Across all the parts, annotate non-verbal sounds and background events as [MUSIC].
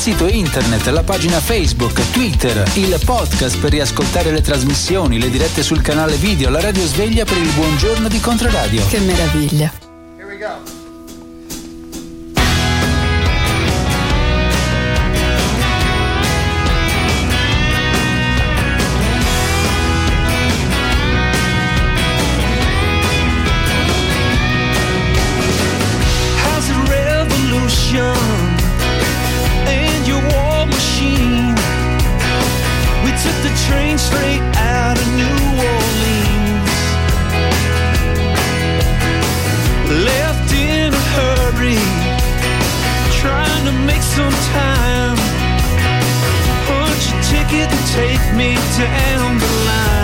sito internet, la pagina Facebook, Twitter, il podcast per riascoltare le trasmissioni, le dirette sul canale video, la radio sveglia per il buongiorno di Controradio. Che meraviglia! could take me down the line.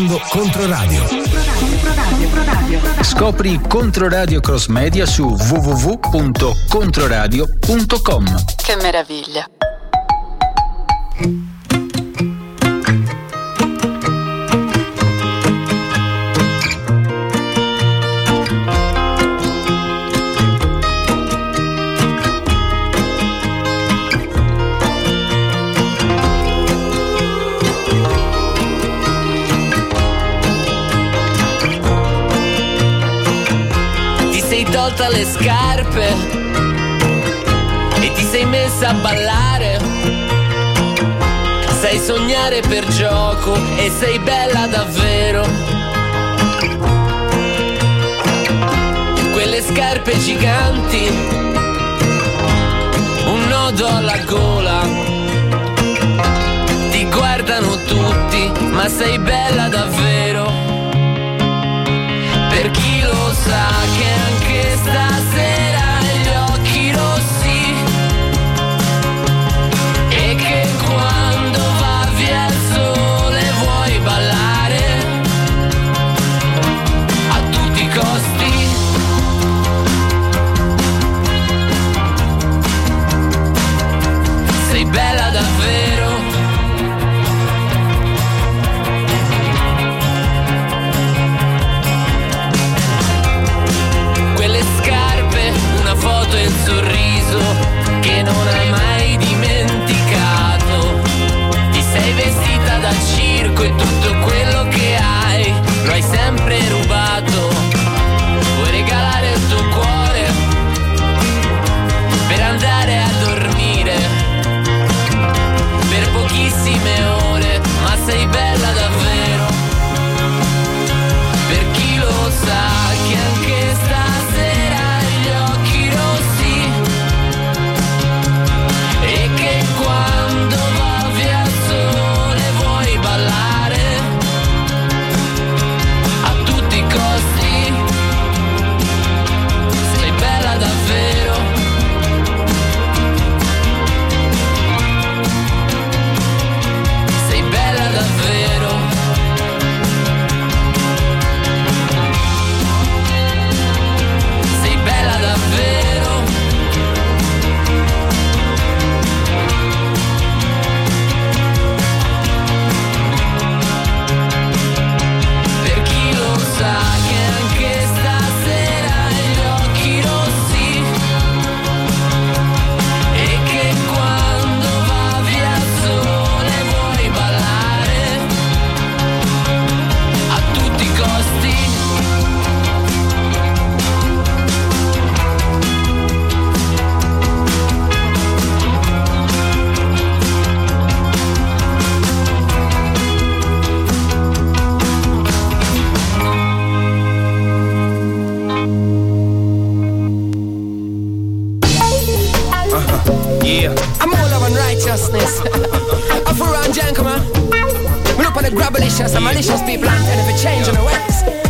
Ascoltando Controradio. Controradio. Scopri Controradio Cross Media su www.controradio.com. Che meraviglia! Le scarpe e ti sei messa a ballare. Sai sognare per gioco e sei bella davvero. Quelle scarpe giganti, un nodo alla gola. Ti guardano tutti, ma sei bella davvero. Per está Yeah. I'm all of unrighteousness. I'm for on jank, man. We look on the grabbalicious and malicious people and if it change in the ways.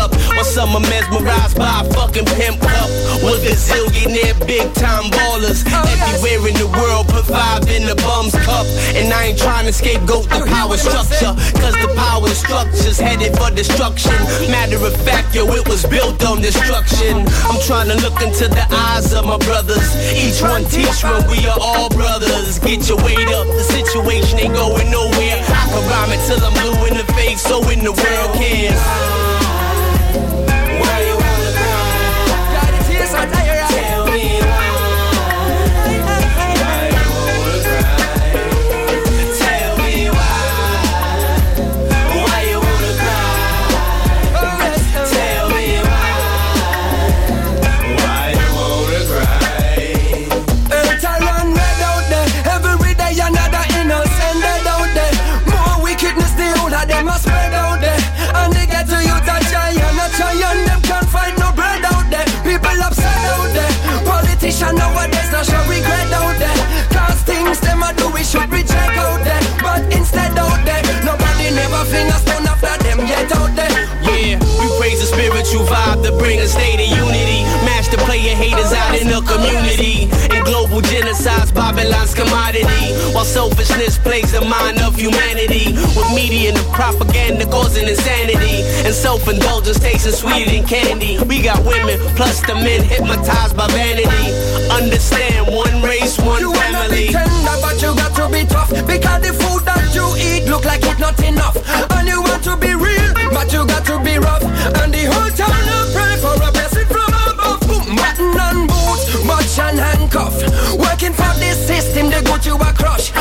Some are mesmerized by a fucking pimp cup. With a zillionaire big time ballers. Everywhere in the world, put five in the bum's cup. And I ain't trying to scapegoat the power structure. Cause the power structure's headed for destruction. Matter of fact, yo, it was built on destruction. I'm trying to look into the eyes of my brothers. Each one teach one, we are all brothers. Get your weight up, the situation ain't going nowhere nowhere. I can rhyme it till I'm blue in the face, so in the world cares. Bring a state of unity. Master player haters out in the community. And global genocide's Babylon's commodity. While selfishness plays the mind of humanity. With media and propaganda causing insanity. And self-indulgence tasting sweeter than candy. We got women plus the men hypnotized by vanity. Understand one race, one you family. You be tender, but you got to be tough. Because the food that you eat look like it's not enough. And you want to be real, but you got to be rough. The whole town will pray for a blessing from above. Boom, button and boots, watch and handcuff. Working for this system, they go to a crush.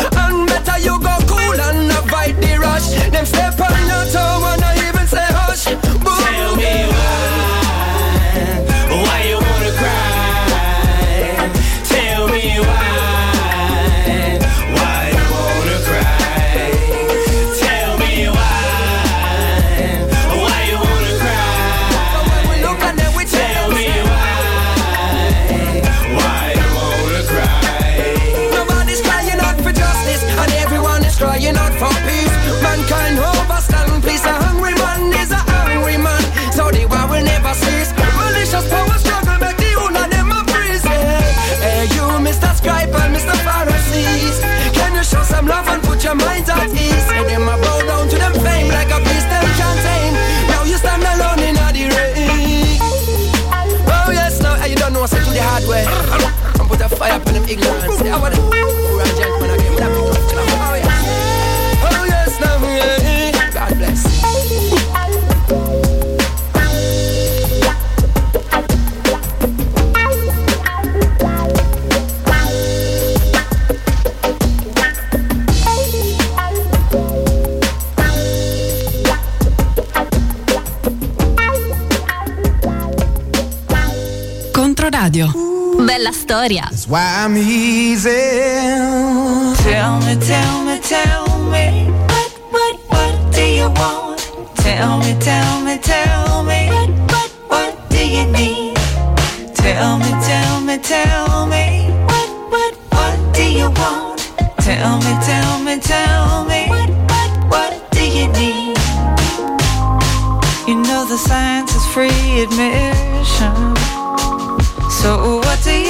Bella storia. That's why I'm easy. Tell me, tell me, tell me. What, what, what do you want? Tell me, tell me, tell me. What, what, what do you need? Tell me, tell me, tell me. What, what, what do you want? Tell me, tell me, tell me. What, what, what do you need? You know the science is free admission. So what do you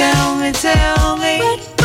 tell me, tell me.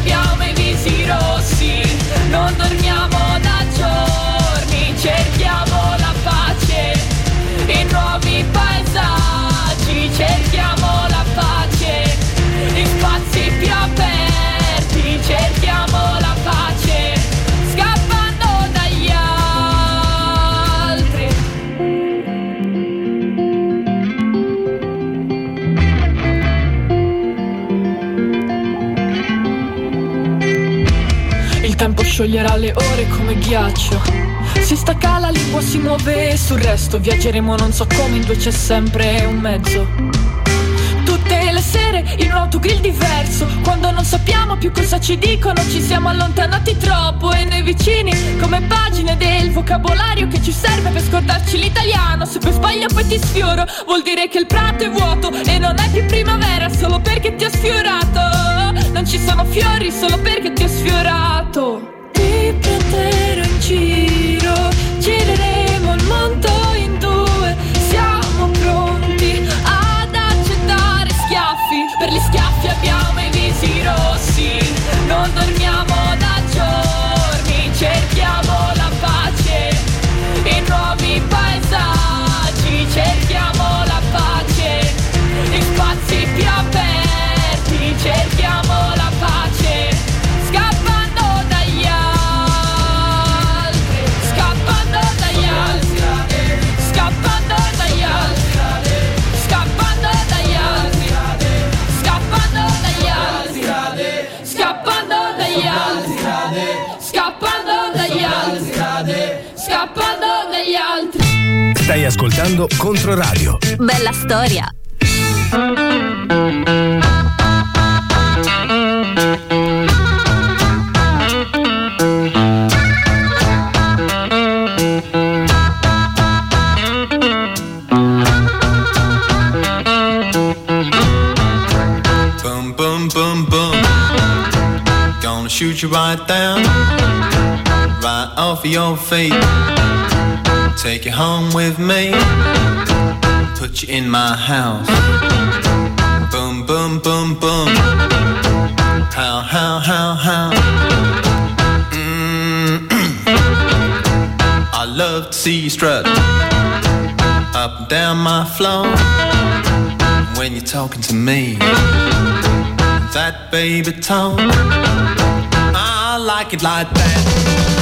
abbiamo i visi rossi, non dormiamo scioglierà le ore come ghiaccio. Si stacca la lingua, si muove e sul resto viaggeremo non so come, in due c'è sempre un mezzo. Tutte le sere in un autogrill diverso, quando non sappiamo più cosa ci dicono, ci siamo allontanati troppo e noi vicini come pagine del vocabolario che ci serve per scordarci l'italiano. Se per sbaglio poi ti sfioro, vuol dire che il prato è vuoto e non è più primavera solo perché ti ho sfiorato. Non ci sono fiori solo perché ti ho sfiorato porterò in giro, gireremo il mondo in due, siamo pronti ad accettare schiaffi, per gli schiaffi abbiamo i visi rossi, non dormiamo Stai ascoltando Controradio. Bella storia. Boom, boom, boom, boom. Gonna shoot you right down, right off of your feet. Take you home with me, put you in my house. Boom, boom, boom, boom. How, how, how, how. Mm. [CLEARS THROAT] I love to see you strut up and down my floor when you're talking to me. That baby tone, I like it like that.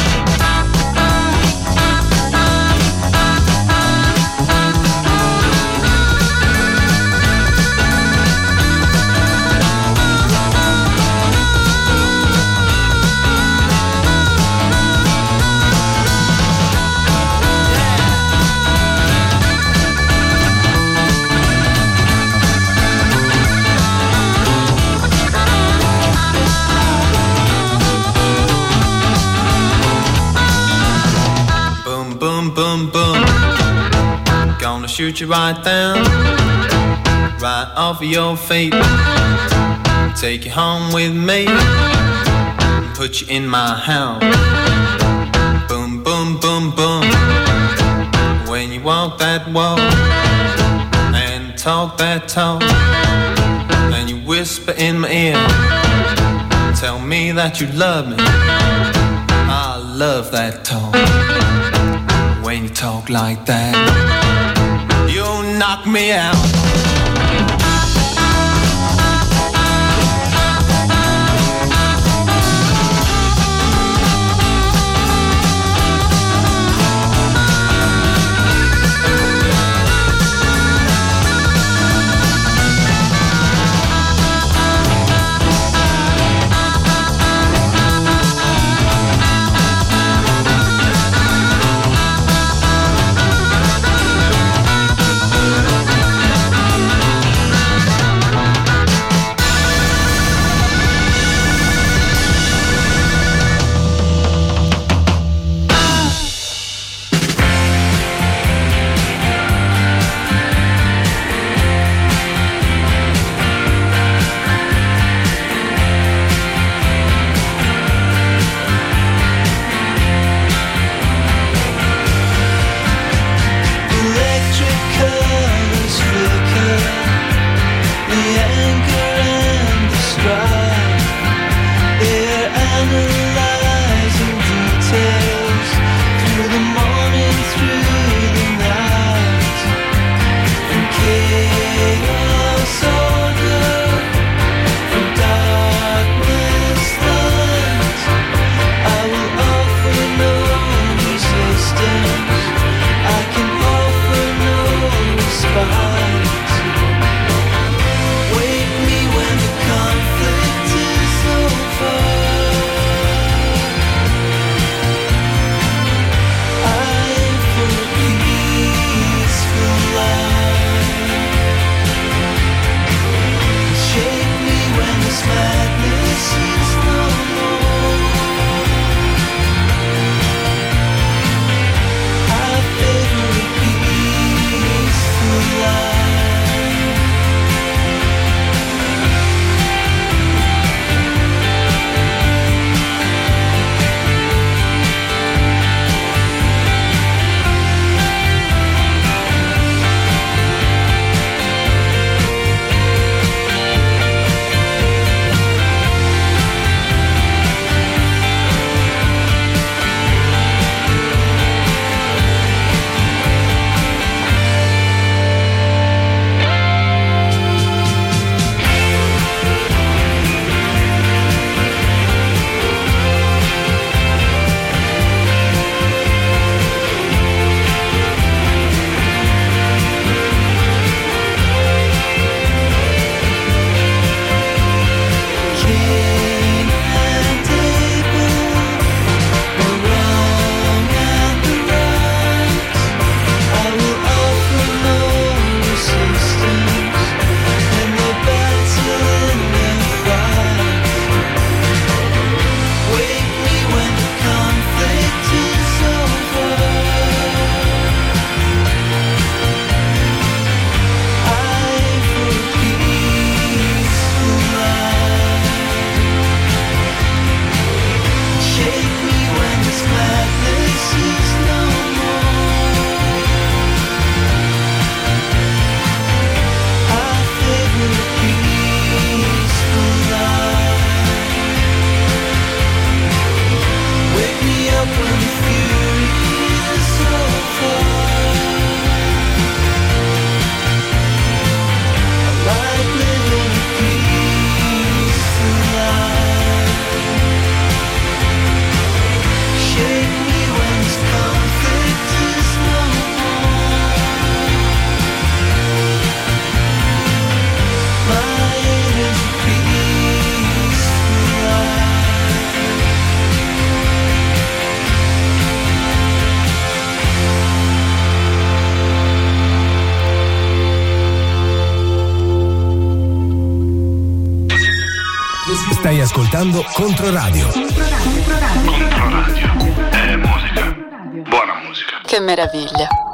Shoot you right down, right off of your feet. Take you home with me, put you in my house. Boom, boom, boom, boom. When you walk that walk and talk that talk, and you whisper in my ear, tell me that you love me. I love that talk when you talk like that. Knock me out. Ascoltando Controradio. Controradio. È musica. Buona musica. Che meraviglia.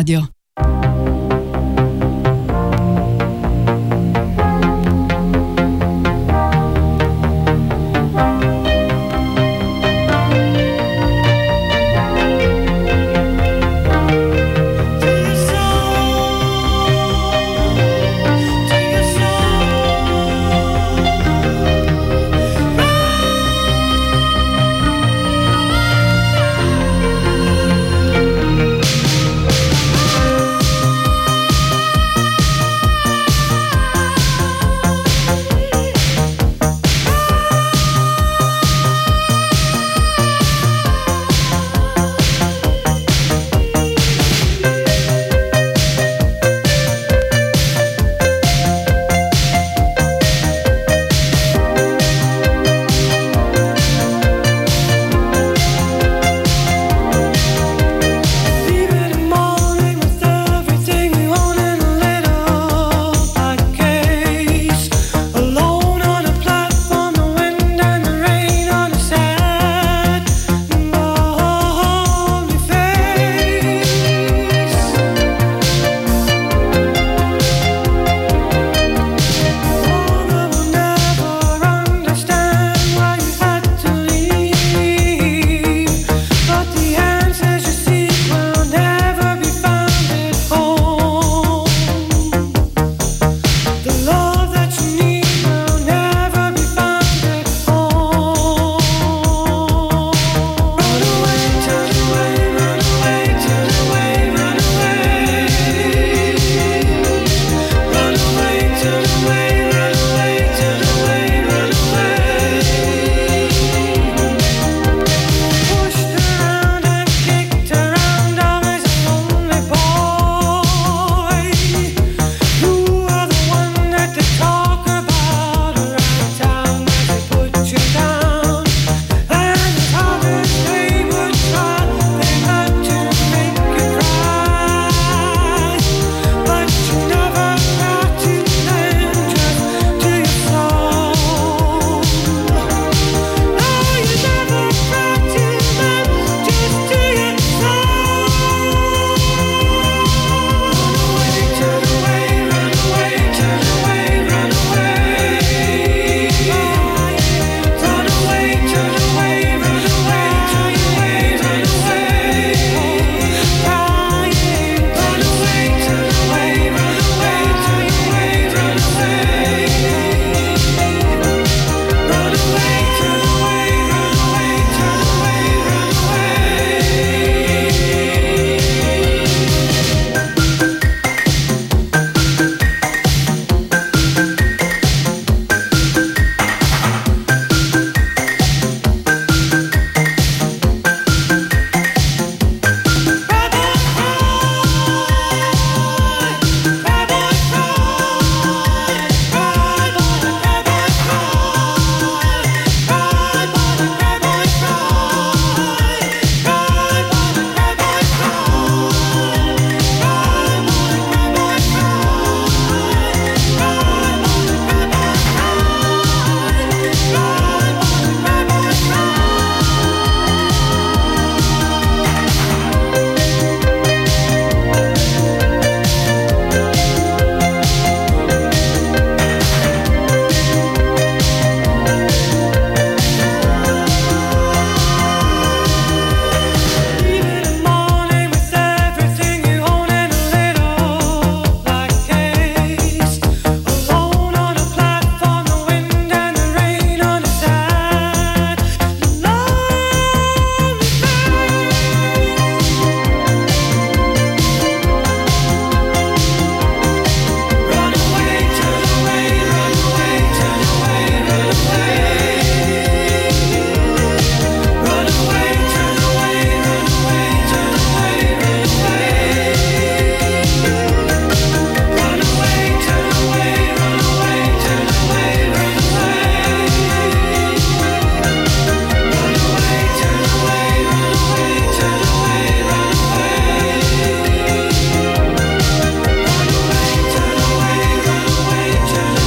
Radio.